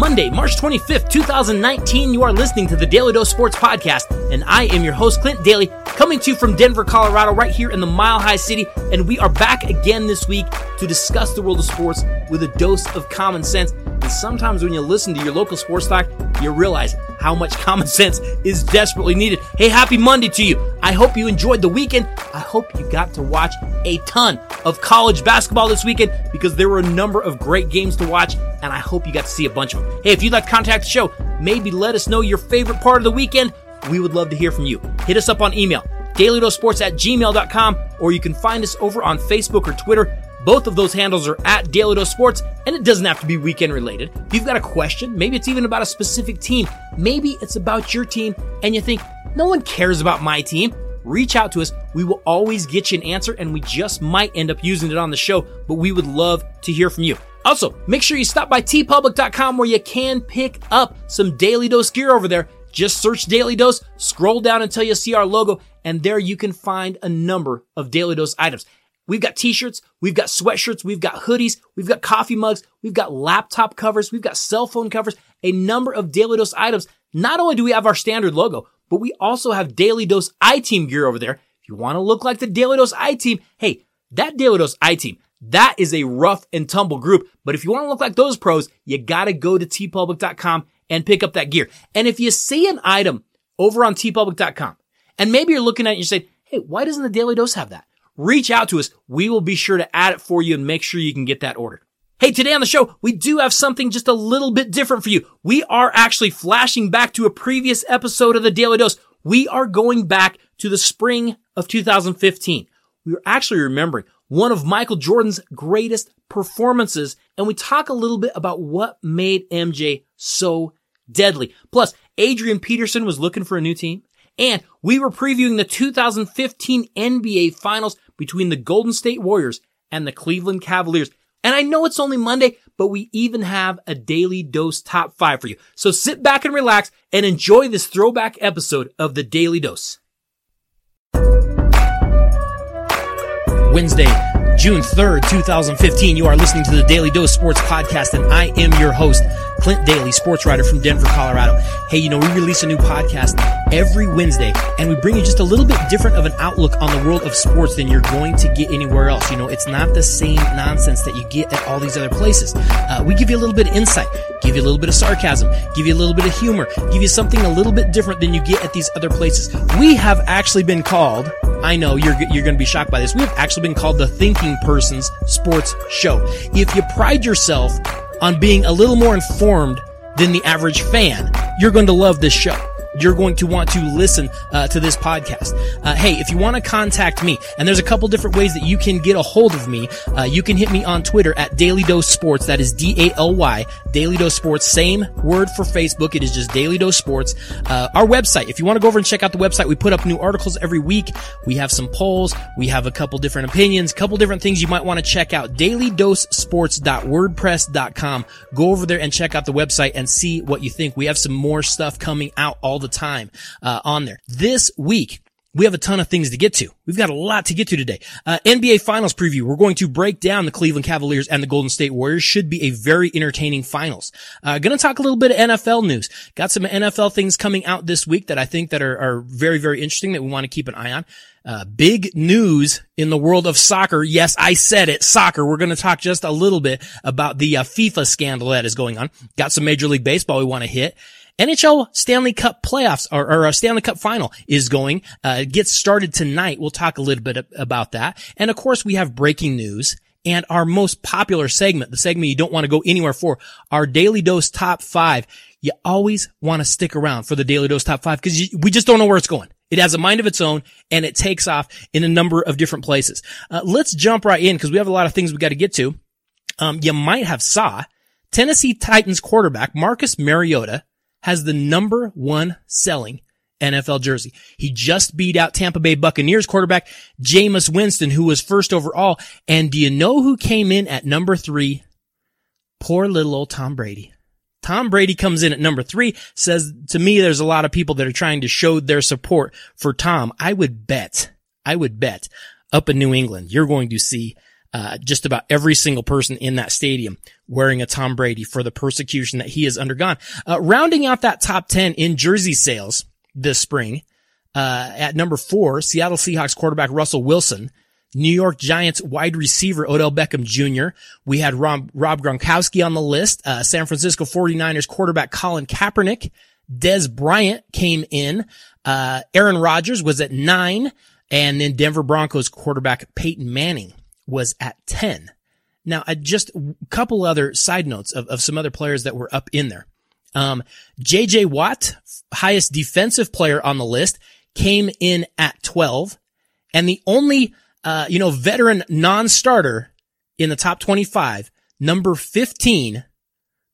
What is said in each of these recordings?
Monday, March 25th, 2019. You are listening to the Daly Dose Sports Podcast, and I am your host, Clint Daly, coming to you from Denver, Colorado, right here in the Mile High City. And we are back again this week to discuss the world of sports with a dose of common sense. Sometimes when you listen to your local sports talk, you realize how much common sense is desperately needed. Hey, happy Monday to you. I hope you enjoyed the weekend. I hope you got to watch a ton of college basketball this weekend because there were a number of great games to watch, and I hope you got to see a bunch of them. Hey, if you'd like to contact the show, maybe let us know your favorite part of the weekend. We would love to hear from you. Hit us up on email, dailydosports at gmail.com, or you can find us over on Facebook or Twitter. Both of those handles are at Daly Dose Sports, and it doesn't have to be weekend related. If you've got a question, maybe it's even about a specific team, maybe it's about your team, and you think, no one cares about my team reach out to us. We will always get you an answer and we just might end up using it on the show, but we would love to hear from you. Also, make sure you stop by teepublic.com where you can pick up some Daly Dose gear over there. Just search Daly Dose, scroll down until you see our logo, and there you can find a number of Daly Dose items. We've got t-shirts, we've got sweatshirts, we've got hoodies, we've got coffee mugs, we've got laptop covers, we've got cell phone covers, a number of Daly Dose items. Not only do we have our standard logo, but we also have Daly Dose I-Team gear over there. If you want to look like the Daly Dose I-Team, hey, that Daly Dose I-Team, that is a rough and tumble group. But if you want to look like those pros, you gotta go to teepublic.com and pick up that gear. And if you see an item over on teepublic.com and maybe you're looking at it and you're saying, hey, why doesn't the Daly Dose have that? Reach out to us. We will be sure to add it for you and make sure you can get that ordered. Hey, today on the show, we do have something just a little bit different for you. We are actually flashing back to a previous episode of the Daly Dose. We are going back to the spring of 2015. We are actually remembering one of Michael Jordan's greatest performances, and we talk a little bit about what made MJ so deadly. Plus, Adrian Peterson was looking for a new team, and we were previewing the 2015 NBA Finals between the Golden State Warriors and the Cleveland Cavaliers. And I know it's only Monday, but we even have a Daly dose top five for you. So sit back and relax and enjoy this throwback episode of the Daly Dose. Wednesday, June 3rd, 2015. You are listening to the Daly Dose Sports Podcast, and I am your host, Clint Daly, sports writer from Denver, Colorado. Hey, you know, we release a new podcast every Wednesday and we bring you just a little bit different of an outlook on the world of sports than you're going to get anywhere else. You know, it's not the same nonsense that you get at all these other places. Uh, we give you a little bit of insight, give you a little bit of sarcasm, give you a little bit of humor, give you something a little bit different than you get at these other places. We have actually been called I know you're, you're going to be shocked by this. We have actually been called the thinking person's sports show. If you pride yourself on being a little more informed than the average fan, you're going to love this show you're going to want to listen uh, to this podcast. Uh, hey, if you want to contact me, and there's a couple different ways that you can get a hold of me. Uh, you can hit me on Twitter at Daly Dose Sports. That is D A L Y Daly Dose Sports. Same word for Facebook. It is just Daly Dose Sports. Uh, our website. If you want to go over and check out the website, we put up new articles every week. We have some polls. We have a couple different opinions, couple different things you might want to check out. DalyDoseSports.wordpress.com. Go over there and check out the website and see what you think. We have some more stuff coming out all the time uh, on there. This week, we have a ton of things to get to. We've got a lot to get to today. Uh, NBA Finals preview. We're going to break down the Cleveland Cavaliers and the Golden State Warriors. Should be a very entertaining finals. Uh, gonna talk a little bit of NFL news. Got some NFL things coming out this week that I think that are, are very, very interesting that we want to keep an eye on. Uh, big news in the world of soccer. Yes, I said it. Soccer. We're going to talk just a little bit about the uh, FIFA scandal that is going on. Got some Major League Baseball we want to hit. NHL Stanley Cup playoffs or, or uh, Stanley Cup final is going, uh, gets started tonight. We'll talk a little bit about that. And of course we have breaking news and our most popular segment, the segment you don't want to go anywhere for, our Daly dose top five. You always want to stick around for the Daly dose top five because we just don't know where it's going. It has a mind of its own and it takes off in a number of different places. Uh, let's jump right in because we have a lot of things we got to get to. Um, you might have saw Tennessee Titans quarterback Marcus Mariota has the number one selling NFL jersey. He just beat out Tampa Bay Buccaneers quarterback Jameis Winston, who was first overall. And do you know who came in at number three? Poor little old Tom Brady. Tom Brady comes in at number three, says to me, there's a lot of people that are trying to show their support for Tom. I would bet, I would bet up in New England, you're going to see uh, just about every single person in that stadium wearing a Tom Brady for the persecution that he has undergone. Uh, rounding out that top 10 in jersey sales this spring, uh, at number four, Seattle Seahawks quarterback Russell Wilson, New York Giants wide receiver Odell Beckham Jr. We had Rob, Rob Gronkowski on the list, uh, San Francisco 49ers quarterback Colin Kaepernick, Dez Bryant came in, uh, Aaron Rodgers was at nine, and then Denver Broncos quarterback Peyton Manning was at 10. Now, uh, just a couple other side notes of, of some other players that were up in there. Um, JJ Watt, highest defensive player on the list, came in at 12. And the only, uh, you know, veteran non-starter in the top 25, number 15,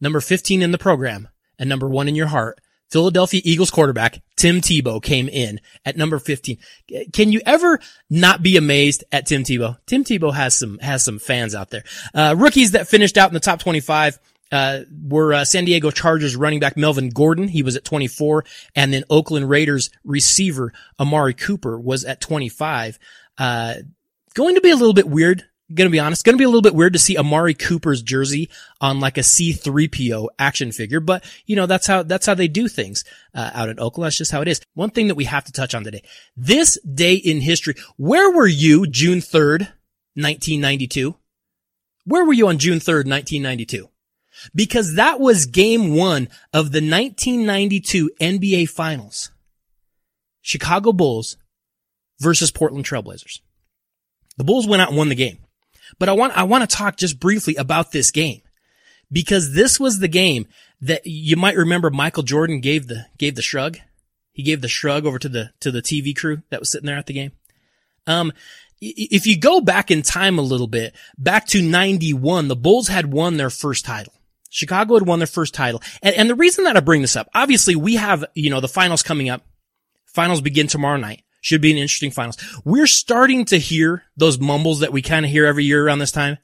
number 15 in the program and number one in your heart, Philadelphia Eagles quarterback Tim Tebow came in at number 15. Can you ever not be amazed at Tim Tebow? Tim Tebow has some, has some fans out there. Uh, rookies that finished out in the top 25, uh, were uh, San Diego Chargers running back Melvin Gordon. He was at 24. And then Oakland Raiders receiver Amari Cooper was at 25. Uh, going to be a little bit weird gonna be honest, gonna be a little bit weird to see Amari Cooper's jersey on like a C3PO action figure, but you know, that's how, that's how they do things, uh, out in Oakland. That's just how it is. One thing that we have to touch on today. This day in history, where were you June 3rd, 1992? Where were you on June 3rd, 1992? Because that was game one of the 1992 NBA finals. Chicago Bulls versus Portland Trailblazers. The Bulls went out and won the game. But I want, I want to talk just briefly about this game because this was the game that you might remember Michael Jordan gave the, gave the shrug. He gave the shrug over to the, to the TV crew that was sitting there at the game. Um, if you go back in time a little bit, back to 91, the Bulls had won their first title. Chicago had won their first title. And, and the reason that I bring this up, obviously we have, you know, the finals coming up. Finals begin tomorrow night. Should be an interesting finals. We're starting to hear those mumbles that we kind of hear every year around this time.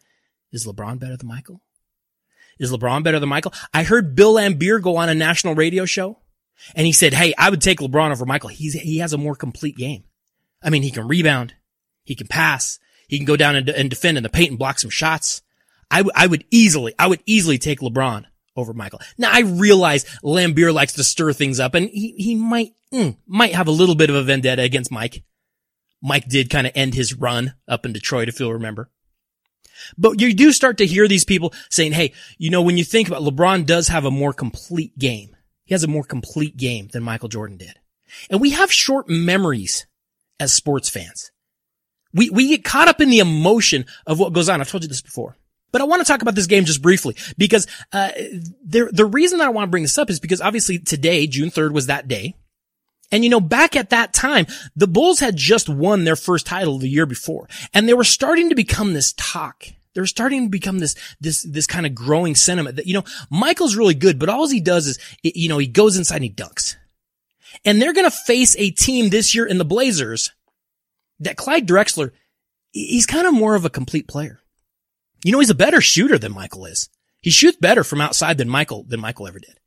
Is LeBron better than Michael? Is LeBron better than Michael? I heard Bill Laimbeer go on a national radio show and he said, Hey, I would take LeBron over Michael. He's, he has a more complete game. I mean, he can rebound. He can pass. He can go down and, and defend in the paint and block some shots. I, w- I would easily, I would easily take LeBron over Michael. Now I realize Laimbeer likes to stir things up and he, he might, mm, might have a little bit of a vendetta against Mike. Mike did kind of end his run up in Detroit, if you'll remember. But you do start to hear these people saying, Hey, you know, when you think about LeBron does have a more complete game. He has a more complete game than Michael Jordan did. And we have short memories as sports fans. We, we get caught up in the emotion of what goes on. I've told you this before. But I want to talk about this game just briefly because uh, the the reason that I want to bring this up is because obviously today, June 3rd, was that day. And you know, back at that time, the Bulls had just won their first title the year before, and they were starting to become this talk. They were starting to become this, this, this kind of growing sentiment that, you know, Michael's really good, but all he does is, you know, he goes inside and he dunks. And they're going to face a team this year in the Blazers that Clyde Drexler, he's kind of more of a complete player. You know, he's a better shooter than Michael is. He shoots better from outside than Michael, than Michael ever did.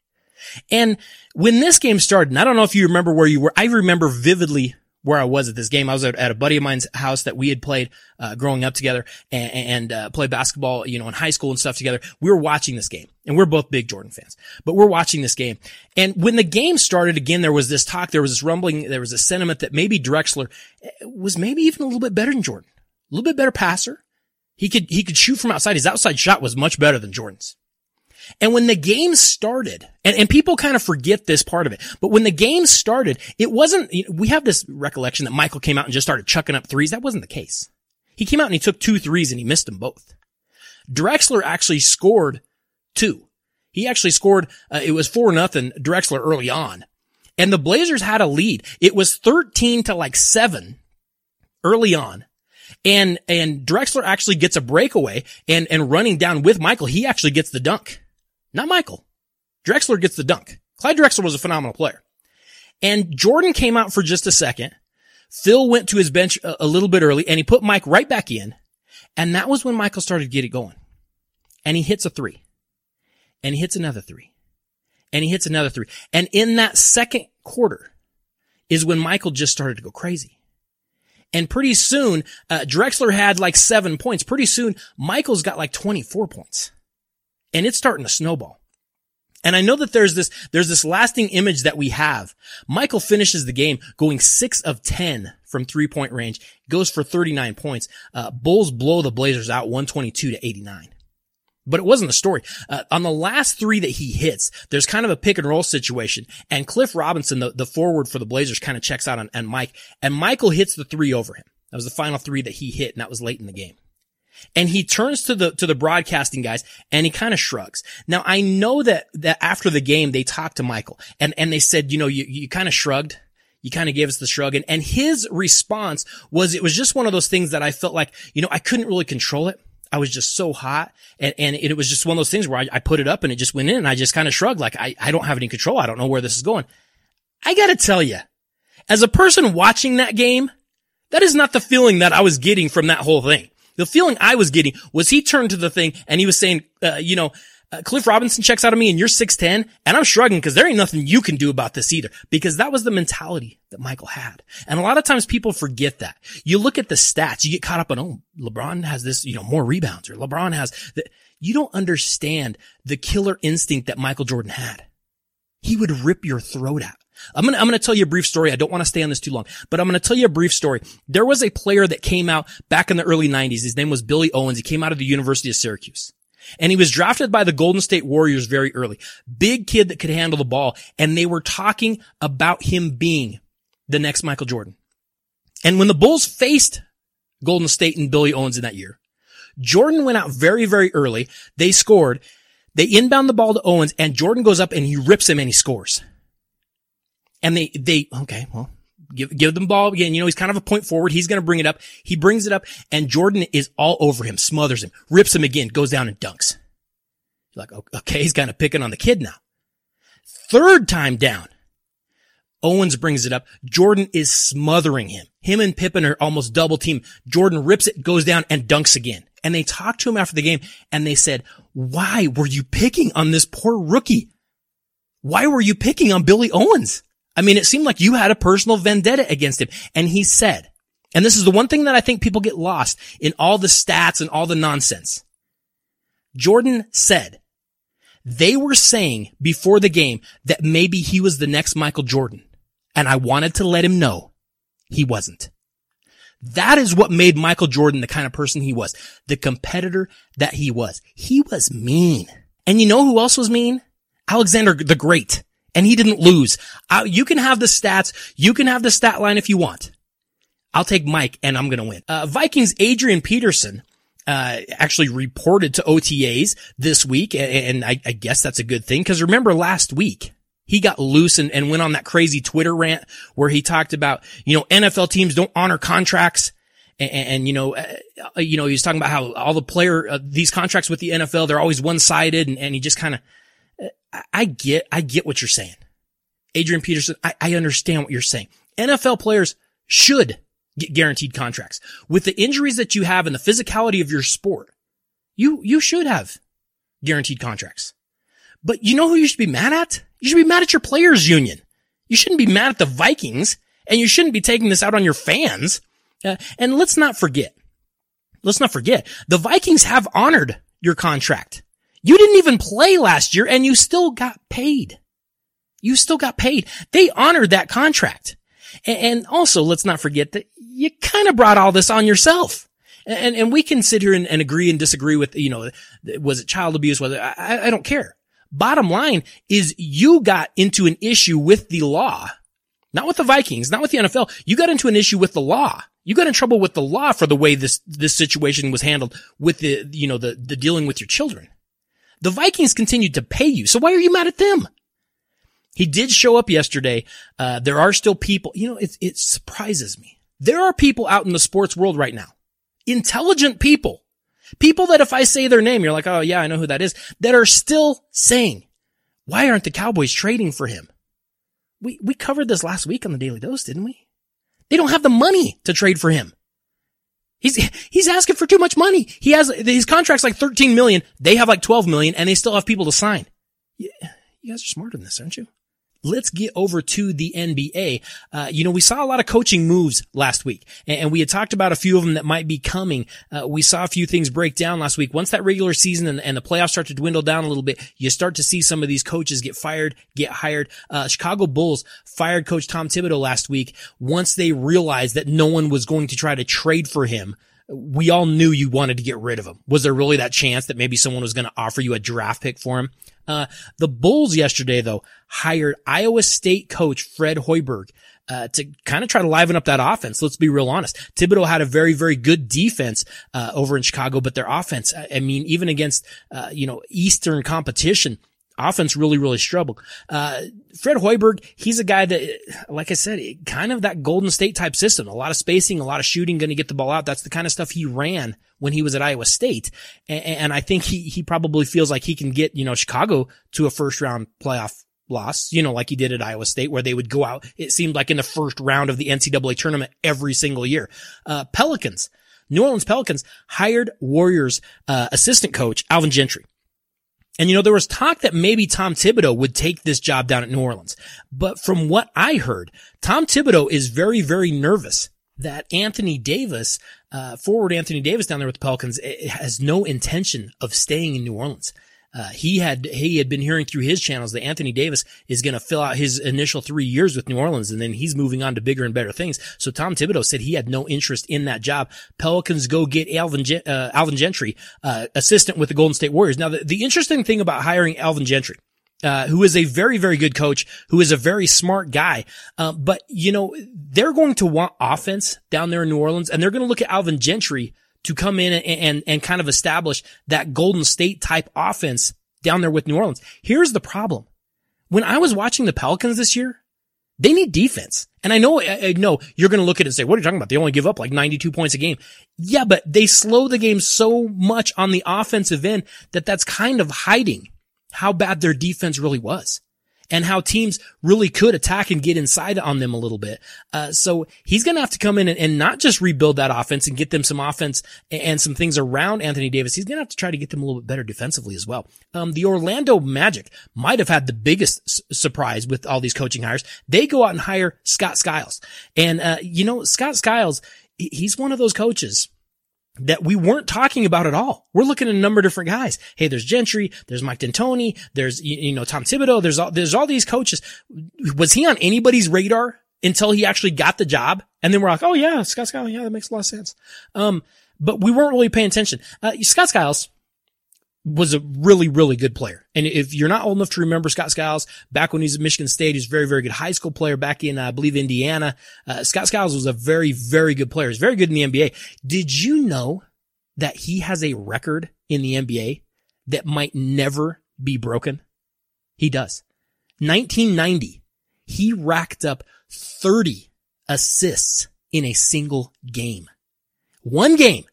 And when this game started, and I don't know if you remember where you were, I remember vividly where I was at this game. I was at, a buddy of mine's house that we had played, uh, growing up together and, and uh, played basketball, you know, in high school and stuff together. We were watching this game and we're both big Jordan fans, but we're watching this game. And when the game started again, there was this talk, there was this rumbling, there was a sentiment that maybe Drexler eh, was maybe even a little bit better than Jordan, a little bit better passer, he could, he could shoot from outside. His outside shot was much better than Jordan's. And when the game started, and, and people kind of forget this part of it, but when the game started, it wasn't, we have this recollection that Michael came out and just started chucking up threes. That wasn't the case. He came out and he took two threes and he missed them both. Drexler actually scored two. He actually scored, uh, it was four nothing Drexler early on. And the Blazers had a lead. It was 13 to like seven early on. And, and Drexler actually gets a breakaway and, and running down with Michael, he actually gets the dunk. Not Michael. Drexler gets the dunk. Clyde Drexler was a phenomenal player. And Jordan came out for just a second. Phil went to his bench a, a little bit early and he put Mike right back in. And that was when Michael started to get it going. And he hits a three. And he hits another three. And he hits another three. And in that second quarter is when Michael just started to go crazy. And pretty soon, uh, Drexler had like seven points. Pretty soon, Michael's got like 24 points. And it's starting to snowball. And I know that there's this, there's this lasting image that we have. Michael finishes the game going six of 10 from three point range, goes for 39 points. Uh, Bulls blow the Blazers out 122 to 89. But it wasn't the story. Uh, on the last three that he hits, there's kind of a pick and roll situation and Cliff Robinson, the, the forward for the Blazers kind of checks out on, on Mike and Michael hits the three over him. That was the final three that he hit and that was late in the game. And he turns to the, to the broadcasting guys and he kind of shrugs. Now I know that, that after the game, they talked to Michael and, and they said, you know, you, you kind of shrugged. You kind of gave us the shrug and, and his response was, it was just one of those things that I felt like, you know, I couldn't really control it. I was just so hot and, and it, was just one of those things where I, I put it up and it just went in and I just kind of shrugged like, I, I don't have any control. I don't know where this is going. I gotta tell you, as a person watching that game, that is not the feeling that I was getting from that whole thing. The feeling I was getting was he turned to the thing and he was saying, uh, you know, uh, Cliff Robinson checks out of me and you're 6'10 and I'm shrugging because there ain't nothing you can do about this either because that was the mentality that Michael had. And a lot of times people forget that. You look at the stats, you get caught up on, oh, LeBron has this, you know, more rebounds or LeBron has that. You don't understand the killer instinct that Michael Jordan had. He would rip your throat out. I'm going to, I'm going to tell you a brief story. I don't want to stay on this too long, but I'm going to tell you a brief story. There was a player that came out back in the early 90s. His name was Billy Owens. He came out of the University of Syracuse. And he was drafted by the Golden State Warriors very early. Big kid that could handle the ball. And they were talking about him being the next Michael Jordan. And when the Bulls faced Golden State and Billy Owens in that year, Jordan went out very, very early. They scored. They inbound the ball to Owens and Jordan goes up and he rips him and he scores. And they, they, okay, well, give, give them ball again. You know, he's kind of a point forward. He's going to bring it up. He brings it up and Jordan is all over him, smothers him, rips him again, goes down and dunks. You're like, okay, he's kind of picking on the kid now. Third time down. Owens brings it up. Jordan is smothering him. Him and Pippen are almost double team. Jordan rips it, goes down and dunks again. And they talked to him after the game and they said, why were you picking on this poor rookie? Why were you picking on Billy Owens? I mean, it seemed like you had a personal vendetta against him. And he said, and this is the one thing that I think people get lost in all the stats and all the nonsense. Jordan said, they were saying before the game that maybe he was the next Michael Jordan. And I wanted to let him know he wasn't. That is what made Michael Jordan the kind of person he was, the competitor that he was. He was mean. And you know who else was mean? Alexander the Great and he didn't lose. Uh, you can have the stats. You can have the stat line if you want. I'll take Mike and I'm going to win. Uh, Vikings Adrian Peterson, uh, actually reported to OTAs this week. And, I, I, guess that's a good thing. Cause remember last week, he got loose and, and went on that crazy Twitter rant where he talked about, you know, NFL teams don't honor contracts. And, and, you know, uh, you know, he was talking about how all the player, uh, these contracts with the NFL, they're always one sided and, and he just kind of, I get, I get what you're saying. Adrian Peterson, I, I understand what you're saying. NFL players should get guaranteed contracts. With the injuries that you have and the physicality of your sport, you, you should have guaranteed contracts. But you know who you should be mad at? You should be mad at your players union. You shouldn't be mad at the Vikings and you shouldn't be taking this out on your fans. Uh, and let's not forget, let's not forget, the Vikings have honored your contract. You didn't even play last year and you still got paid. You still got paid. They honored that contract. And also, let's not forget that you kind of brought all this on yourself. And, and we can sit here and, and, agree and disagree with, you know, was it child abuse? Whether I, I don't care. Bottom line is you got into an issue with the law, not with the Vikings, not with the NFL. You got into an issue with the law. You got in trouble with the law for the way this, this situation was handled with the, you know, the, the dealing with your children. The Vikings continued to pay you. So why are you mad at them? He did show up yesterday. Uh, there are still people, you know, it, it surprises me. There are people out in the sports world right now, intelligent people, people that if I say their name, you're like, oh yeah, I know who that is, that are still saying, why aren't the Cowboys trading for him? We, we covered this last week on the Daly Dose, didn't we? They don't have the money to trade for him. He's, he's asking for too much money. He has, his contract's like 13 million. They have like 12 million and they still have people to sign. You, you guys are smarter than this, aren't you? Let's get over to the NBA. Uh, you know, we saw a lot of coaching moves last week and, we had talked about a few of them that might be coming. Uh, we saw a few things break down last week. Once that regular season and, and, the playoffs start to dwindle down a little bit, you start to see some of these coaches get fired, get hired. Uh, Chicago Bulls fired coach Tom Thibodeau last week once they realized that no one was going to try to trade for him we all knew you wanted to get rid of him. Was there really that chance that maybe someone was going to offer you a draft pick for him? Uh, the Bulls yesterday, though, hired Iowa State coach Fred Hoiberg. Uh, to kind of try to liven up that offense. Let's be real honest. Thibodeau had a very, very good defense, uh, over in Chicago, but their offense, I mean, even against, uh, you know, Eastern competition, offense really, really struggled. Uh, Fred Hoiberg, he's a guy that, like I said, kind of that Golden State type system. A lot of spacing, a lot of shooting, going to get the ball out. That's the kind of stuff he ran when he was at Iowa State. And, and I think he, he probably feels like he can get, you know, Chicago to a first round playoff loss, you know, like he did at Iowa State, where they would go out. It seemed like in the first round of the NCAA tournament every single year. Uh, Pelicans, New Orleans Pelicans hired Warriors, uh, assistant coach Alvin Gentry. And you know, there was talk that maybe Tom Thibodeau would take this job down at New Orleans. But from what I heard, Tom Thibodeau is very, very nervous that Anthony Davis, uh, forward Anthony Davis down there with the Pelicans eh, has no intention of staying in New Orleans. Uh, he had he had been hearing through his channels that Anthony Davis is going to fill out his initial three years with New Orleans, and then he's moving on to bigger and better things. So Tom Thibodeau said he had no interest in that job. Pelicans go get Alvin uh, Alvin Gentry, uh, assistant with the Golden State Warriors. Now, the, the interesting thing about hiring Alvin Gentry. Uh, who is a very, very good coach, who is a very smart guy. Uh, but, you know, they're going to want offense down there in New Orleans, and they're going to look at Alvin Gentry to come in and, and, and kind of establish that Golden State type offense down there with New Orleans. Here's the problem. When I was watching the Pelicans this year, they need defense. And I know, I know you're going to look at it and say, what are you talking about? They only give up like 92 points a game. Yeah, but they slow the game so much on the offensive end that that's kind of hiding how bad their defense really was and how teams really could attack and get inside on them a little bit. Uh, so he's going to have to come in and, and, not just rebuild that offense and get them some offense and, and some things around Anthony Davis. He's going to have to try to get them a little bit better defensively as well. Um, the Orlando Magic might have had the biggest s- surprise with all these coaching hires. They go out and hire Scott Skiles. And, uh, you know, Scott Skiles, he's one of those coaches that we weren't talking about at all. We're looking at a number of different guys. Hey, there's Gentry, there's Mike D'Antoni, there's, you know, Tom Thibodeau, there's all, there's all these coaches. Was he on anybody's radar until he actually got the job? And then we're like, oh yeah, Scott Skiles, yeah, that makes a lot of sense. Um, but we weren't really paying attention. Uh, Scott Skiles, was a really, really good player. And if you're not old enough to remember Scott Skiles, back when he was at Michigan State, he's a very, very good high school player back in, I believe, Indiana. Uh, Scott Skiles was a very, very good player. He's very good in the NBA. Did you know that he has a record in the NBA that might never be broken? He does. 1990, he racked up 30 assists in a single game. One game,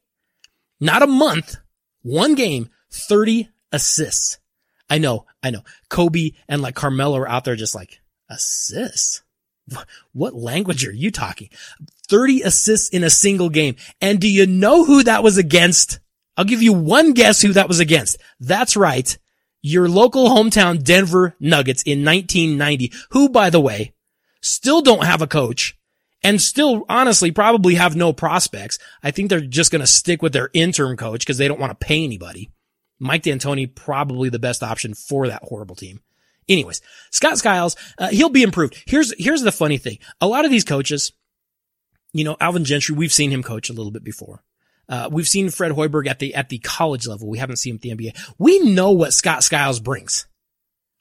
not a month, one game, 30 assists. I know, I know. Kobe and like Carmelo are out there just like, assists? What language are you talking? 30 assists in a single game. And do you know who that was against? I'll give you one guess who that was against. That's right. Your local hometown Denver Nuggets in 1990, who by the way, still don't have a coach and still honestly probably have no prospects. I think they're just going to stick with their interim coach because they don't want to pay anybody. Mike D'Antoni probably the best option for that horrible team. Anyways, Scott Skiles, uh, he'll be improved. Here's, here's the funny thing. A lot of these coaches, you know, Alvin Gentry, we've seen him coach a little bit before. Uh, we've seen Fred Hoiberg at the, at the college level. We haven't seen him at the NBA. We know what Scott Skiles brings.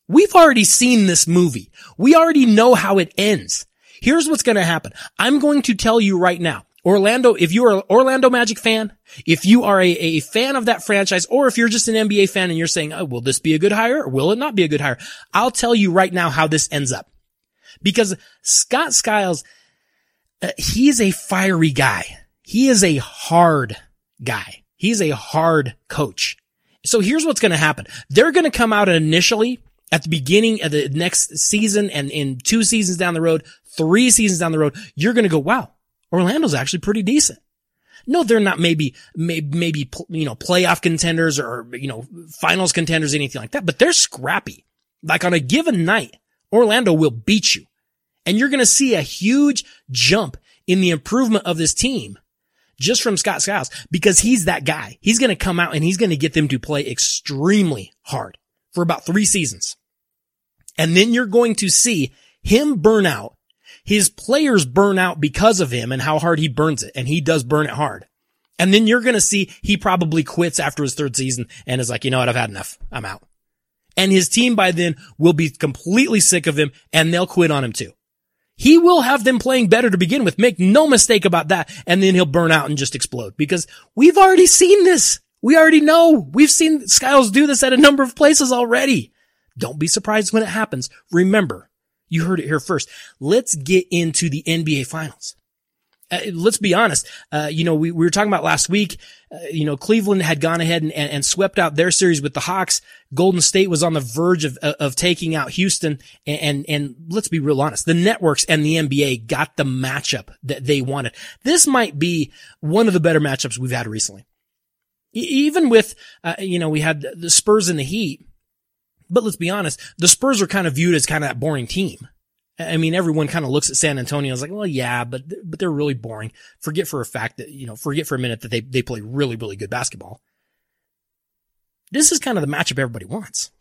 We've already seen this movie. We already know how it ends. Here's what's going to happen. I'm going to tell you right now. Orlando, if you are an Orlando Magic fan, if you are a, a fan of that franchise, or if you're just an NBA fan and you're saying, oh, will this be a good hire or will it not be a good hire? I'll tell you right now how this ends up. Because Scott Skiles, uh, a fiery guy. He is a hard guy. He's a hard coach. So here's what's going to happen. They're going to come out initially at the beginning of the next season and in two seasons down the road, three seasons down the road, you're going to go, wow, Orlando's actually pretty decent. No, they're not maybe, maybe, maybe, you know, playoff contenders or, you know, finals contenders, anything like that, but they're scrappy. Like on a given night, Orlando will beat you. And you're going to see a huge jump in the improvement of this team just from Scott Skiles because he's that guy. He's going to come out and he's going to get them to play extremely hard for about three seasons. And then you're going to see him burn out. His players burn out because of him and how hard he burns it. And he does burn it hard. And then you're going to see he probably quits after his third season and is like, you know what? I've had enough. I'm out. And his team by then will be completely sick of him and they'll quit on him too. He will have them playing better to begin with. Make no mistake about that. And then he'll burn out and just explode because we've already seen this. We already know. We've seen Skiles do this at a number of places already. Don't be surprised when it happens. Remember, you heard it here first. Let's get into the NBA finals. Uh, let's be honest. Uh, you know, we, we were talking about last week, uh, you know, Cleveland had gone ahead and, and, and, swept out their series with the Hawks. Golden State was on the verge of, of taking out Houston. And, and, and let's be real honest. The networks and the NBA got the matchup that they wanted. This might be one of the better matchups we've had recently. even with, uh, you know, we had the Spurs and the Heat. But let's be honest, the Spurs are kind of viewed as kind of that boring team. I mean, everyone kind of looks at San Antonio as like, well, yeah, but, but they're really boring. Forget for a fact that, you know, forget for a minute that they, they play really, really good basketball. This is kind of the matchup everybody wants.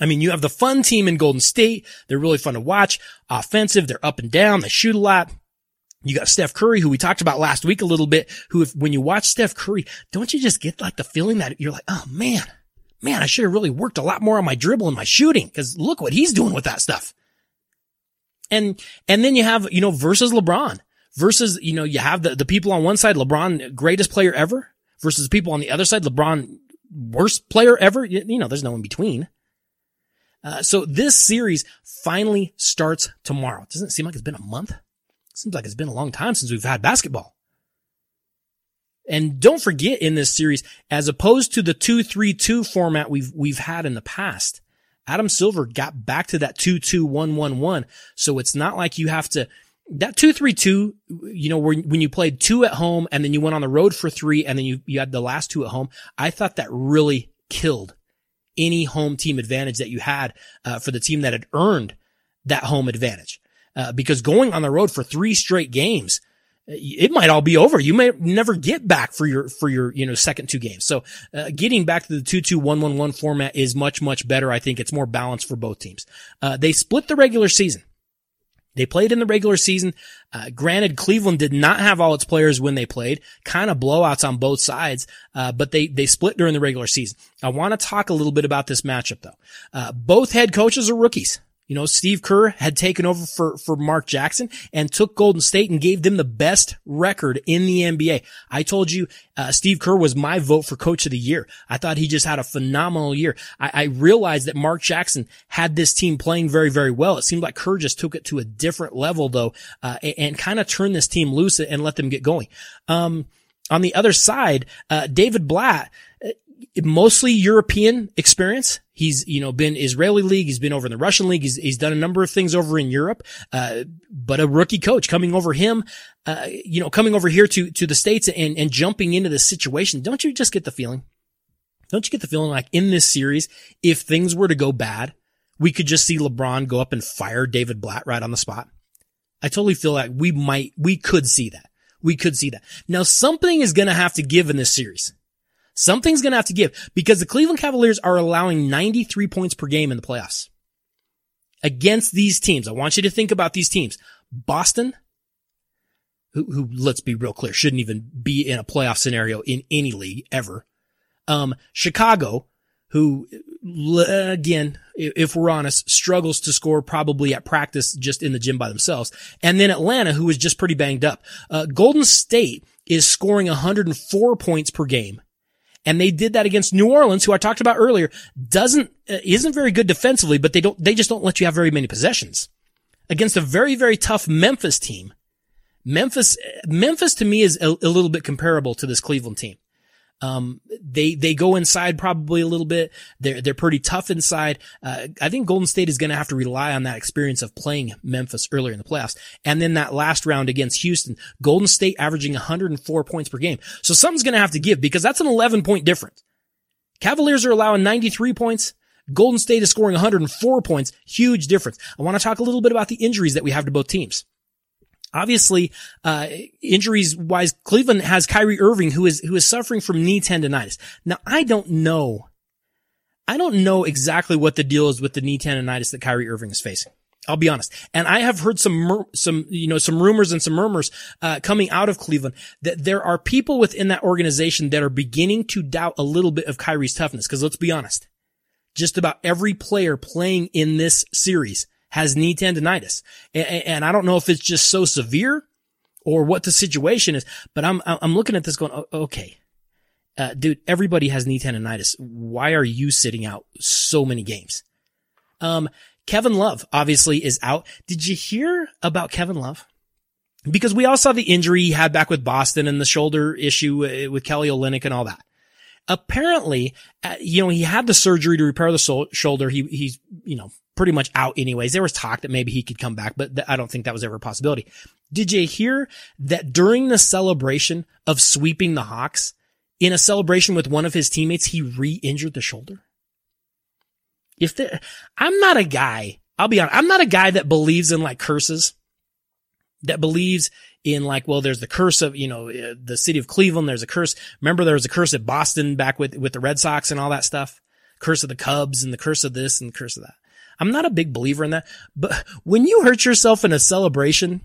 I mean, you have the fun team in Golden State. They're really fun to watch. Offensive. They're up and down. They shoot a lot. You got Steph Curry, who we talked about last week a little bit, who if, when you watch Steph Curry, don't you just get like the feeling that you're like, oh man, man, I should have really worked a lot more on my dribble and my shooting. Cause look what he's doing with that stuff. And, and then you have, you know, versus LeBron versus, you know, you have the, the people on one side, LeBron, greatest player ever versus people on the other side, LeBron, worst player ever. You, you know, there's no in between. Uh, so this series finally starts tomorrow. It doesn't seem like it's been a month. It seems like it's been a long time since we've had basketball. And don't forget in this series, as opposed to the 2-3-2 format we've, we've had in the past, Adam Silver got back to that 2-2-1-1-1. So it's not like you have to, that 2-3-2, you know, when you played two at home and then you went on the road for three and then you, you had the last two at home. I thought that really killed any home team advantage that you had, uh, for the team that had earned that home advantage. Uh, because going on the road for three straight games, it might all be over. You may never get back for your, for your, you know, second two games. So, uh, getting back to the 2-2-1-1-1 format is much, much better. I think it's more balanced for both teams. Uh, they split the regular season. They played in the regular season. Uh, granted, Cleveland did not have all its players when they played, kind of blowouts on both sides, uh, but they they split during the regular season. I want to talk a little bit about this matchup though. Uh, both head coaches are rookies. You know, Steve Kerr had taken over for, for Mark Jackson and took Golden State and gave them the best record in the NBA. I told you, uh, Steve Kerr was my vote for coach of the year. I thought he just had a phenomenal year. I, I realized that Mark Jackson had this team playing very, very well. It seemed like Kerr just took it to a different level though, uh, and, and kind of turned this team loose and let them get going. Um, on the other side, uh, David Blatt, mostly European experience. He's, you know, been Israeli league. He's been over in the Russian league. He's, he's done a number of things over in Europe. Uh, but a rookie coach coming over him, uh, you know, coming over here to, to the States and, and jumping into this situation. Don't you just get the feeling? Don't you get the feeling like in this series, if things were to go bad, we could just see LeBron go up and fire David Blatt right on the spot? I totally feel like we might, we could see that. We could see that. Now something is going to have to give in this series. Something's going to have to give because the Cleveland Cavaliers are allowing 93 points per game in the playoffs against these teams. I want you to think about these teams. Boston, who, who let's be real clear, shouldn't even be in a playoff scenario in any league ever. Um, Chicago, who again, if we're honest, struggles to score probably at practice just in the gym by themselves. And then Atlanta, who is just pretty banged up. Uh, Golden State is scoring 104 points per game and they did that against New Orleans, who I talked about earlier, doesn't, uh, isn't very good defensively, but they don't, they just don't let you have very many possessions. Against a very, very tough Memphis team. Memphis, Memphis to me is a, a little bit comparable to this Cleveland team. Um, they, they go inside probably a little bit. They're, they're pretty tough inside. Uh, I think Golden State is going to have to rely on that experience of playing Memphis earlier in the playoffs. And then that last round against Houston, Golden State averaging 104 points per game. So something's going to have to give because that's an 11 point difference. Cavaliers are allowing 93 points. Golden State is scoring 104 points. Huge difference. I want to talk a little bit about the injuries that we have to both teams. Obviously, uh, injuries wise, Cleveland has Kyrie Irving who is, who is suffering from knee tendonitis. Now, I don't know. I don't know exactly what the deal is with the knee tendonitis that Kyrie Irving is facing. I'll be honest. And I have heard some, some, you know, some rumors and some murmurs, uh, coming out of Cleveland that there are people within that organization that are beginning to doubt a little bit of Kyrie's toughness. Cause let's be honest. Just about every player playing in this series has knee tendonitis. And, and I don't know if it's just so severe or what the situation is, but I'm, I'm looking at this going, okay. Uh, dude, everybody has knee tendonitis. Why are you sitting out so many games? Um, Kevin Love obviously is out. Did you hear about Kevin Love? Because we all saw the injury he had back with Boston and the shoulder issue uh, with Kelly Olynyk and all that. Apparently, uh, you know, he had the surgery to repair the shoulder. He, he's, you know, pretty much out anyways. There was talk that maybe he could come back, but th- I don't think that was ever a possibility. Did you hear that during the celebration of sweeping the Hawks, in a celebration with one of his teammates, he re-injured the shoulder? If I'm not a guy, I'll be honest, I'm not a guy that believes in like curses, that believes in like, well, there's the curse of, you know, uh, the city of Cleveland. There's a curse. Remember there was a curse at Boston back with, with the Red Sox and all that stuff. Curse of the Cubs and the curse of this and the curse of that. I'm not a big believer in that, but when you hurt yourself in a celebration,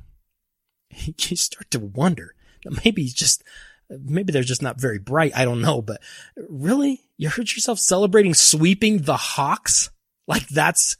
you start to wonder maybe just, maybe they're just not very bright. I don't know, but really you hurt yourself celebrating sweeping the Hawks? Like that's,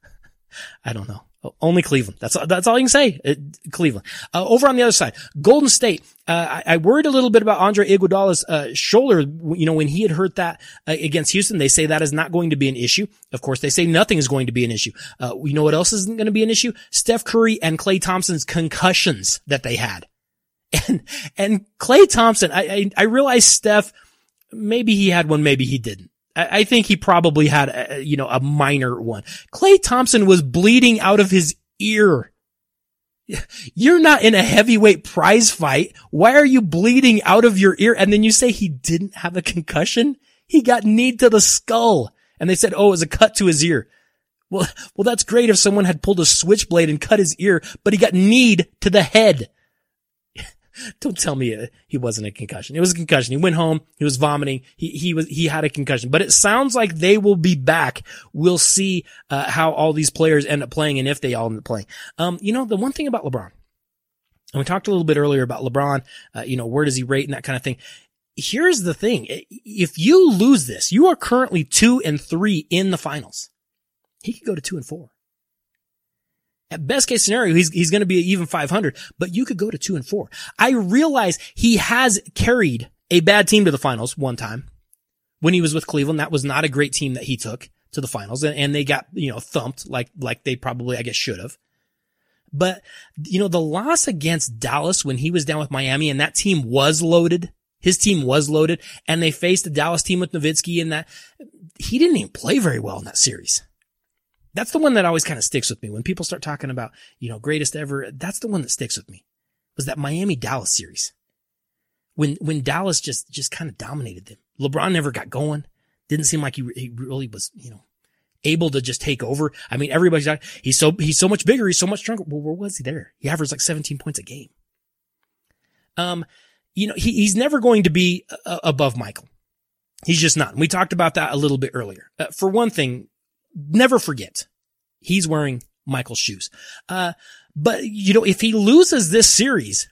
I don't know. Only Cleveland. That's that's all you can say. It, Cleveland. Uh, over on the other side, Golden State. Uh, I, I, worried a little bit about Andre Iguodala's uh, shoulder. You know, when he had hurt that uh, against Houston, they say that is not going to be an issue. Of course, they say nothing is going to be an issue. Uh, you know what else isn't going to be an issue? Steph Curry and Klay Thompson's concussions that they had, and and Klay Thompson. I I, I realize Steph. Maybe he had one. Maybe he didn't. I think he probably had, a, you know, a minor one. Klay Thompson was bleeding out of his ear. You're not in a heavyweight prize fight. Why are you bleeding out of your ear? And then you say he didn't have a concussion? He got kneed to the skull. And they said, oh, it was a cut to his ear. Well, well, that's great if someone had pulled a switchblade and cut his ear, but he got kneed to the head. Don't tell me he wasn't a concussion. It was a concussion. He went home. He was vomiting. He, he was, he had a concussion, but it sounds like they will be back. We'll see, uh, how all these players end up playing and if they all end up playing. Um, you know, the one thing about LeBron, and we talked a little bit earlier about LeBron, uh, you know, where does he rate and that kind of thing. Here's the thing. If you lose this, you are currently two and three in the finals. He could go to two and four. At best case scenario, he's, he's going to be even 500, but you could go to two and four. I realize he has carried a bad team to the finals one time when he was with Cleveland. That was not a great team that he took to the finals and, and they got, you know, thumped like, like they probably, I guess, should have. But, you know, the loss against Dallas when he was down with Miami and that team was loaded. His team was loaded and they faced the Dallas team with Nowitzki and that he didn't even play very well in that series. That's the one that always kind of sticks with me when people start talking about, you know, greatest ever. That's the one that sticks with me was that Miami Dallas series. When, when Dallas just, just kind of dominated them. LeBron never got going. Didn't seem like he, he really was, you know, able to just take over. I mean, everybody's like, he's so, he's so much bigger. He's so much stronger. Well, where was he there? He averaged like 17 points a game. Um, you know, he, he's never going to be uh, above Michael. He's just not. And we talked about that a little bit earlier. Uh, for one thing, never forget he's wearing Michael's shoes. Uh, but you know, if he loses this series,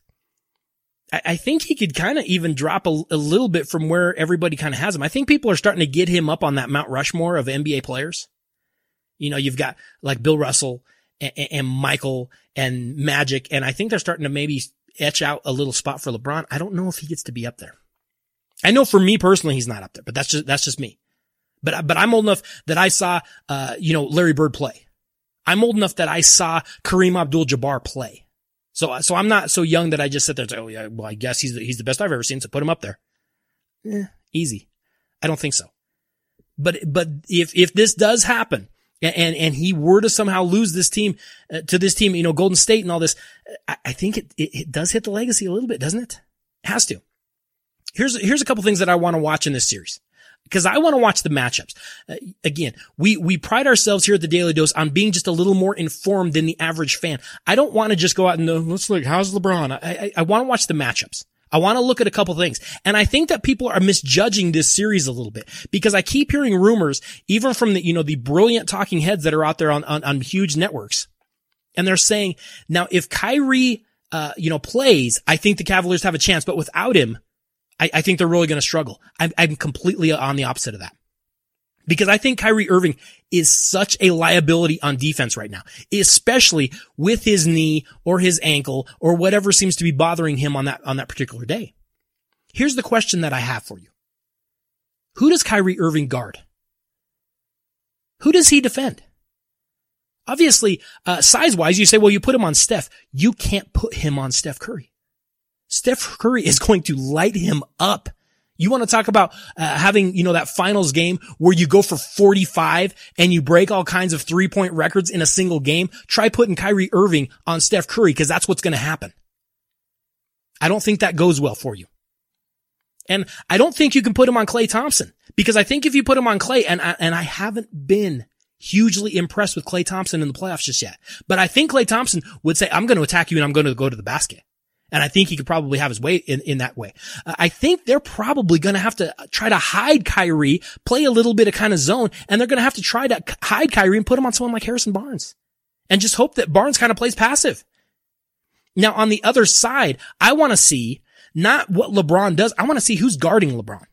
I, I think he could kind of even drop a, a, little bit from where everybody kind of has him. I think people are starting to get him up on that Mount Rushmore of NBA players. You know, you've got like Bill Russell and, and Michael and Magic, and I think they're starting to maybe etch out a little spot for LeBron. I don't know if he gets to be up there. I know for me personally, he's not up there, but that's just, that's just me. But, but I'm old enough that I saw, uh, you know, Larry Bird play. I'm old enough that I saw Kareem Abdul-Jabbar play. So, so I'm not so young that I just sit there and say, oh yeah, well, I guess he's the, he's the best I've ever seen. So put him up there. Eh, easy. I don't think so. But, but if, if this does happen and, and he were to somehow lose this team uh, to this team, you know, Golden State and all this, I, I think it, it, it does hit the legacy a little bit, doesn't it? it has to. Here's, here's a couple things that I want to watch in this series. Because I want to watch the matchups. Uh, again, we, we pride ourselves here at the Daly Dose on being just a little more informed than the average fan. I don't want to just go out and uh, let's look, how's LeBron? I, I, I want to watch the matchups. I want to look at a couple things. And I think that people are misjudging this series a little bit because I keep hearing rumors, even from the, you know, the brilliant talking heads that are out there on, on, on huge networks. And they're saying, now if Kyrie, uh, you know, plays, I think the Cavaliers have a chance, but without him, I, I think they're really going to struggle. I'm, I'm completely on the opposite of that. Because I think Kyrie Irving is such a liability on defense right now, especially with his knee or his ankle or whatever seems to be bothering him on that, on that particular day. Here's the question that I have for you. Who does Kyrie Irving guard? Who does he defend? Obviously, uh, size wise, you say, well, you put him on Steph. You can't put him on Steph Curry. Steph Curry is going to light him up. You want to talk about uh, having, you know, that finals game where you go for 45 and you break all kinds of three point records in a single game? Try putting Kyrie Irving on Steph Curry because that's what's going to happen. I don't think that goes well for you. And I don't think you can put him on Klay Thompson because I think if you put him on Klay and I, and I haven't been hugely impressed with Klay Thompson in the playoffs just yet, but I think Klay Thompson would say, I'm going to attack you and I'm going to go to the basket. And I think he could probably have his way in, in that way. Uh, I think they're probably going to have to try to hide Kyrie, play a little bit of kind of zone, and they're going to have to try to hide Kyrie and put him on someone like Harrison Barnes and just hope that Barnes kind of plays passive. Now on the other side, I want to see not what LeBron does. I want to see who's guarding LeBron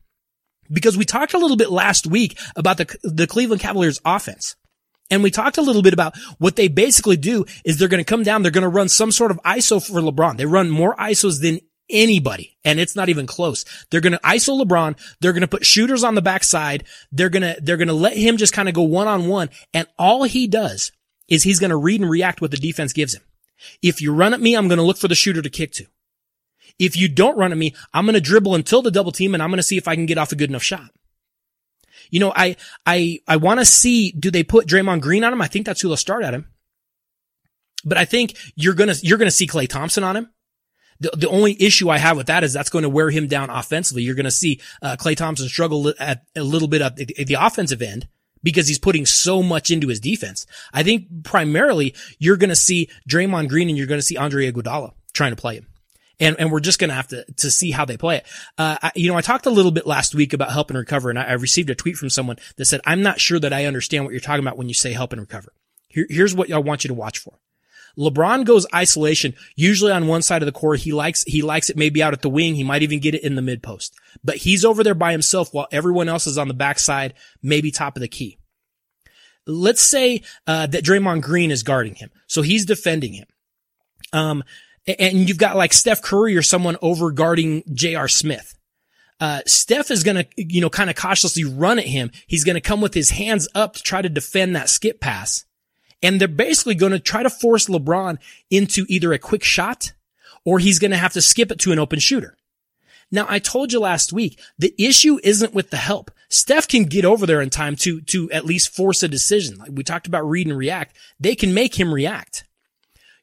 because we talked a little bit last week about the, the Cleveland Cavaliers offense. And we talked a little bit about what they basically do is they're going to come down. They're going to run some sort of ISO for LeBron. They run more ISOs than anybody. And it's not even close. They're going to ISO LeBron. They're going to put shooters on the backside. They're going to, they're going to let him just kind of go one on one. And all he does is he's going to read and react what the defense gives him. If you run at me, I'm going to look for the shooter to kick to. If you don't run at me, I'm going to dribble until the double team and I'm going to see if I can get off a good enough shot. You know, I, I, I want to see, do they put Draymond Green on him? I think that's who they'll start at him. But I think you're going to, you're going to see Klay Thompson on him. The, the only issue I have with that is that's going to wear him down offensively. You're going to see uh, Klay Thompson struggle at a little bit at the, at the offensive end because he's putting so much into his defense. I think primarily you're going to see Draymond Green and you're going to see Andre Iguodala trying to play him and and we're just going to have to to see how they play it. Uh, I, you know, I talked a little bit last week about help and recover, and I, I, received a tweet from someone that said, "I'm not sure that I understand what you're talking about when you say help and recover." Here, here's what I want you to watch for. LeBron goes isolation, usually on one side of the court. He likes, he likes it maybe out at the wing. He might even get it in the mid post, but he's over there by himself while everyone else is on the backside, maybe top of the key. Let's say, uh, that Draymond Green is guarding him. So he's defending him. Um, and you've got like Steph Curry or someone over guarding J.R. Smith. Uh, Steph is going to, you know, kind of cautiously run at him. He's going to come with his hands up to try to defend that skip pass. And they're basically going to try to force LeBron into either a quick shot or he's going to have to skip it to an open shooter. Now, I told you last week, the issue isn't with the help. Steph can get over there in time to, to at least force a decision. Like we talked about read and react. They can make him react.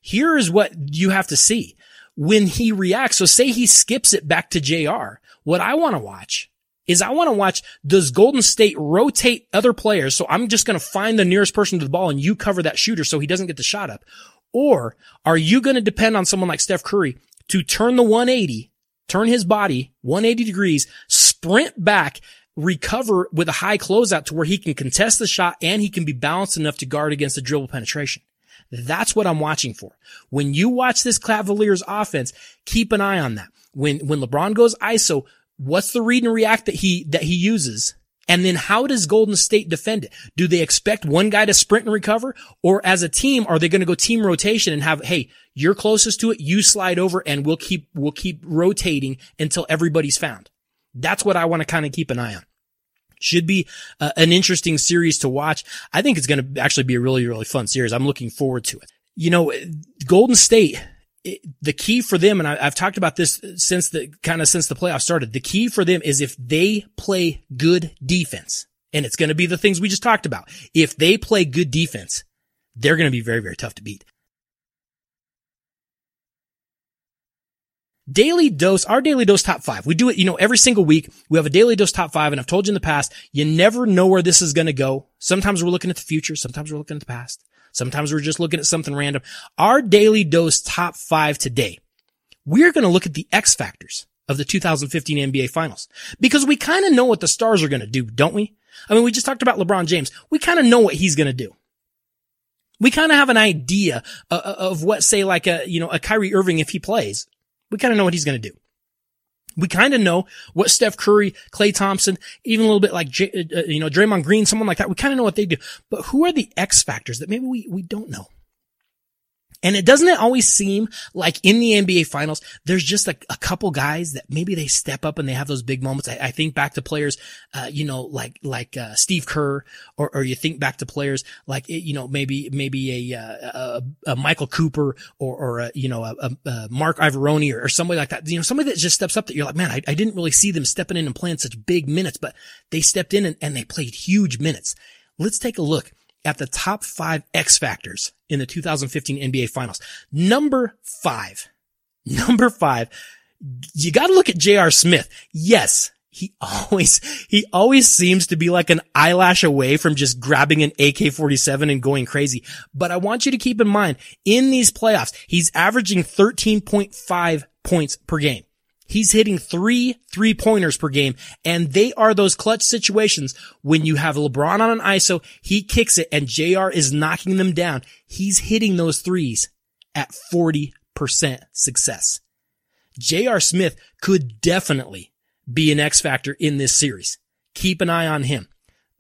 Here is what you have to see when he reacts. So say he skips it back to JR. What I want to watch is I want to watch, does Golden State rotate other players? So I'm just going to find the nearest person to the ball and you cover that shooter so he doesn't get the shot up. Or are you going to depend on someone like Steph Curry to turn the 180, turn his body 180 degrees, sprint back, recover with a high closeout to where he can contest the shot and he can be balanced enough to guard against the dribble penetration. That's what I'm watching for. When you watch this Cavaliers offense, keep an eye on that. When, when LeBron goes ISO, what's the read and react that he, that he uses? And then how does Golden State defend it? Do they expect one guy to sprint and recover? Or as a team, are they going to go team rotation and have, hey, you're closest to it, you slide over and we'll keep, we'll keep rotating until everybody's found. That's what I want to kind of keep an eye on. Should be uh, an interesting series to watch. I think it's going to actually be a really, really fun series. I'm looking forward to it. You know, Golden State, it, the key for them, and I, have talked about this since the kind of since the playoffs started. The key for them is if they play good defense, and it's going to be the things we just talked about. If they play good defense, they're going to be very, very tough to beat. Daily dose, our Daly Dose top five. We do it, you know, every single week. We have a Daly Dose top five. And I've told you in the past, you never know where this is going to go. Sometimes we're looking at the future. Sometimes we're looking at the past. Sometimes we're just looking at something random. Our Daly Dose top five today. We're going to look at the X factors of the 2015 NBA finals because we kind of know what the stars are going to do, don't we? I mean, we just talked about LeBron James. We kind of know what he's going to do. We kind of have an idea of, of what, say, like a, you know, a Kyrie Irving, if he plays, we kind of know what he's going to do. We kind of know what Steph Curry, Klay Thompson, even a little bit like, J, uh, you know, Draymond Green, someone like that. We kind of know what they do. But who are the X factors that maybe we, we don't know? And it doesn't it always seem like in the NBA finals, there's just a, a couple guys that maybe they step up and they have those big moments. I, I think back to players, uh, you know, like, like, uh, Steve Kerr, or, or you think back to players like, you know, maybe, maybe a, uh, a, a Michael Cooper or, or, a, you know, a, a Marc Iavaroni or, or, somebody like that. You know, somebody that just steps up that you're like, man, I, I didn't really see them stepping in and playing such big minutes, but they stepped in and, and they played huge minutes. Let's take a look at the top five X factors in the 2015 NBA finals. Number five, number five, you got to look at J.R. Smith. Yes, he always, he always seems to be like an eyelash away from just grabbing an AK-47 and going crazy. But I want you to keep in mind in these playoffs, he's averaging 13.5 points per game. He's hitting three three pointers per game. And they are those clutch situations when you have LeBron on an ISO, he kicks it and JR is knocking them down. He's hitting those threes at 40% success. JR Smith could definitely be an X factor in this series. Keep an eye on him.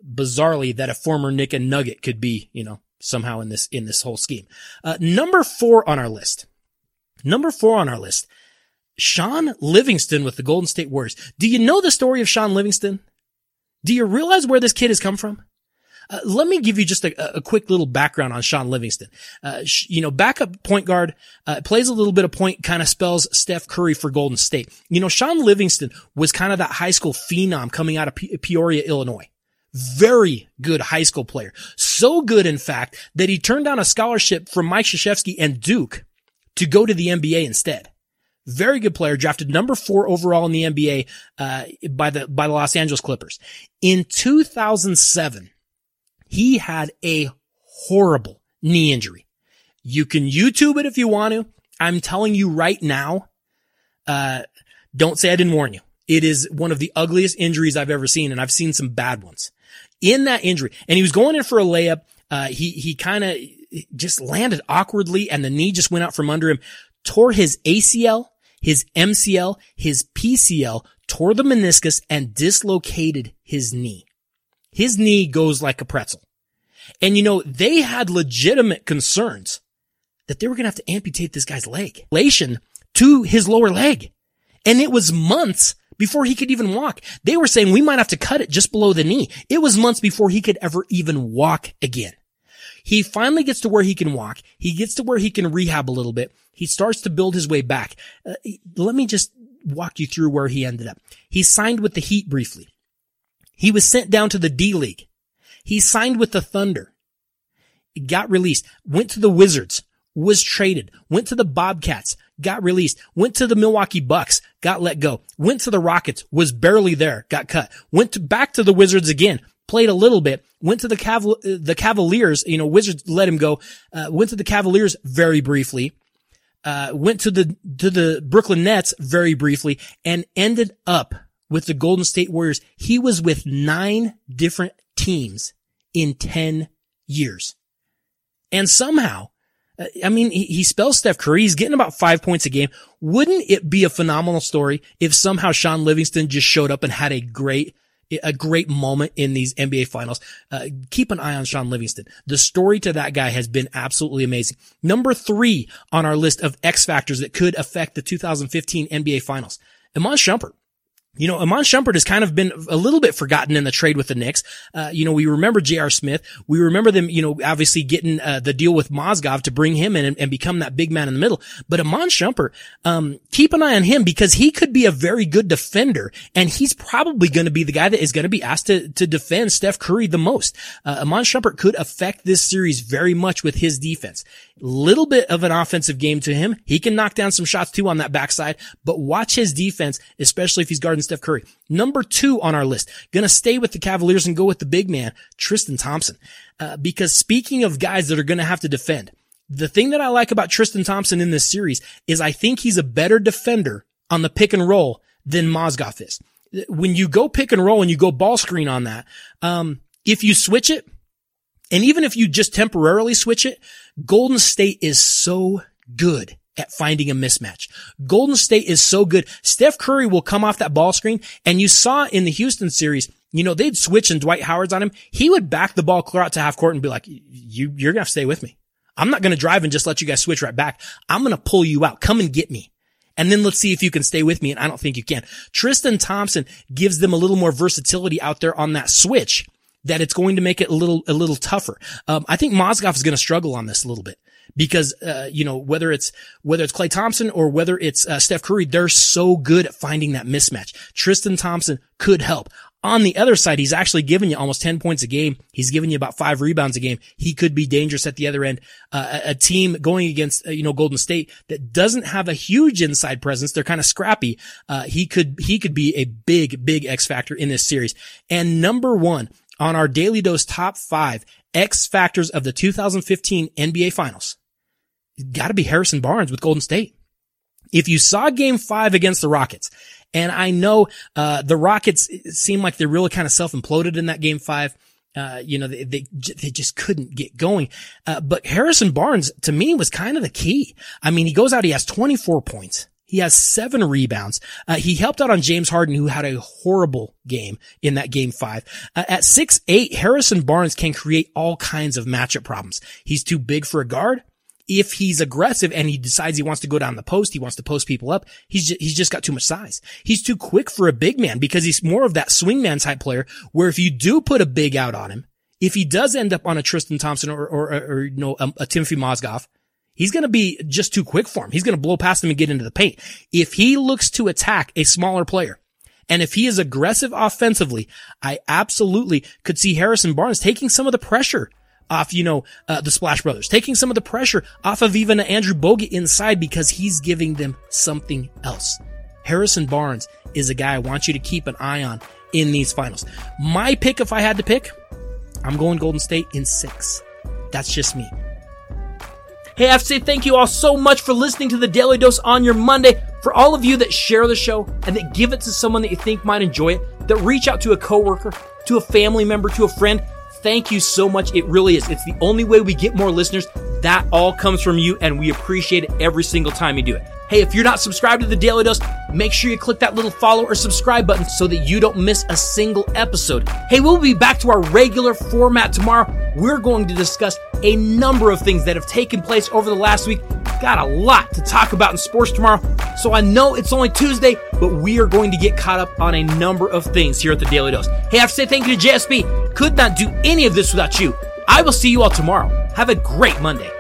Bizarrely, that a former Knick and Nugget could be, you know, somehow in this, in this whole scheme. Uh, number four on our list. Number four on our list Shaun Livingston with the Golden State Warriors. Do you know the story of Shaun Livingston? Do you realize where this kid has come from? Uh, let me give you just a, a, quick little background on Shaun Livingston. Uh, sh- you know, backup point guard, uh, plays a little bit of point, kind of spells Steph Curry for Golden State. You know, Shaun Livingston was kind of that high school phenom coming out of Pe- Peoria, Illinois. Very good high school player. So good, in fact, that he turned down a scholarship from Mike Krzyzewski and Duke to go to the NBA instead. Very good player, drafted number four overall in the NBA uh, by the by the Los Angeles Clippers. In 2007, he had a horrible knee injury. You can YouTube it if you want to. I'm telling you right now, uh, don't say I didn't warn you. It is one of the ugliest injuries I've ever seen, and I've seen some bad ones. In that injury, and he was going in for a layup. Uh, he he kind of just landed awkwardly, and the knee just went out from under him, tore his ACL his MCL, his PCL, tore the meniscus and dislocated his knee. His knee goes like a pretzel. And you know, they had legitimate concerns that they were going to have to amputate this guy's leg, relation to his lower leg. And it was months before he could even walk. They were saying we might have to cut it just below the knee. It was months before he could ever even walk again. He finally gets to where he can walk. He gets to where he can rehab a little bit. He starts to build his way back. Uh, let me just walk you through where he ended up. He signed with the Heat briefly. He was sent down to the D League. He signed with the Thunder. Got released, went to the Wizards, was traded, went to the Bobcats, got released, went to the Milwaukee Bucks, got let go, went to the Rockets, was barely there, got cut, went to, back to the Wizards again, played a little bit, went to the Caval- the Cavaliers, you know, Wizards let him go, uh, went to the Cavaliers very briefly, uh, went to the, to the Brooklyn Nets very briefly and ended up with the Golden State Warriors. He was with nine different teams in 10 years. And somehow, uh, I mean, he, he spells Steph Curry. He's getting about five points a game. Wouldn't it be a phenomenal story if somehow Shaun Livingston just showed up and had a great a great moment in these NBA finals. Uh, keep an eye on Shaun Livingston. The story to that guy has been absolutely amazing. Number three on our list of X factors that could affect the 2015 NBA finals. Iman Shumpert. You know, Iman Shumpert has kind of been a little bit forgotten in the trade with the Knicks. Uh, you know, we remember J.R. Smith. We remember them, you know, obviously getting uh, the deal with Mozgov to bring him in and, and, become that big man in the middle. But Iman Shumpert, um, keep an eye on him because he could be a very good defender and he's probably going to be the guy that is going to be asked to, to defend Steph Curry the most. Uh, Iman Shumpert could affect this series very much with his defense. Little bit of an offensive game to him. He can knock down some shots too on that backside, but watch his defense, especially if he's guarding Steph Curry. Number two on our list, gonna stay with the Cavaliers and go with the big man, Tristan Thompson. Uh, because speaking of guys that are gonna have to defend, the thing that I like about Tristan Thompson in this series is I think he's a better defender on the pick and roll than Mozgov is. When you go pick and roll and you go ball screen on that, um, if you switch it, and even if you just temporarily switch it, Golden State is so good at finding a mismatch. Golden State is so good. Steph Curry will come off that ball screen and you saw in the Houston series, you know, they'd switch and Dwight Howard's on him. He would back the ball clear out to half court and be like, you, you're going to have to stay with me. I'm not going to drive and just let you guys switch right back. I'm going to pull you out. Come and get me. And then let's see if you can stay with me. And I don't think you can. Tristan Thompson gives them a little more versatility out there on that switch that it's going to make it a little, a little tougher. Um, I think Mozgov is going to struggle on this a little bit because, uh, you know, whether it's, whether it's Klay Thompson or whether it's uh, Steph Curry, they're so good at finding that mismatch. Tristan Thompson could help. On the other side, he's actually giving you almost 10 points a game. He's giving you about five rebounds a game. He could be dangerous at the other end. Uh, a, a, team going against, uh, you know, Golden State that doesn't have a huge inside presence. They're kind of scrappy. Uh, he could, he could be a big, big X factor in this series. And number one on our Daly Dose top five X factors of the 2015 NBA finals got to be Harrison Barnes with Golden State. If you saw game five against the Rockets, and I know, uh, the Rockets seem like they really kind of self-imploded in that game five. Uh, you know, they, they, they just couldn't get going. Uh, but Harrison Barnes to me was kind of the key. I mean, he goes out, he has 24 points. He has seven rebounds. Uh, he helped out on James Harden, who had a horrible game in that game five. Uh, at six eight, Harrison Barnes can create all kinds of matchup problems. He's too big for a guard if he's aggressive and he decides he wants to go down the post, he wants to post people up, he's just, he's just got too much size. He's too quick for a big man because he's more of that swingman type player where if you do put a big out on him, if he does end up on a Tristan Thompson or, or, or, or you know, a, a Timothy Mozgov, he's going to be just too quick for him. He's going to blow past him and get into the paint. If he looks to attack a smaller player, and if he is aggressive offensively, I absolutely could see Harrison Barnes taking some of the pressure off, you know, uh, the Splash Brothers, taking some of the pressure off of even Andrew Bogut inside because he's giving them something else. Harrison Barnes is a guy I want you to keep an eye on in these finals. My pick, if I had to pick, I'm going Golden State in six. That's just me. Hey, I have to say thank you all so much for listening to the Daly Dose on your Monday. For all of you that share the show and that give it to someone that you think might enjoy it, that reach out to a coworker, to a family member, to a friend, Thank you so much. It really is. It's the only way we get more listeners. That all comes from you, and we appreciate it every single time you do it. Hey, if you're not subscribed to the Daly Dose, make sure you click that little follow or subscribe button so that you don't miss a single episode. Hey, we'll be back to our regular format tomorrow. We're going to discuss a number of things that have taken place over the last week. Got a lot to talk about in sports tomorrow. So I know it's only Tuesday, but we are going to get caught up on a number of things here at the Daly Dose. Hey, I have to say thank you to JSP. Could not do any of this without you. I will see you all tomorrow. Have a great Monday.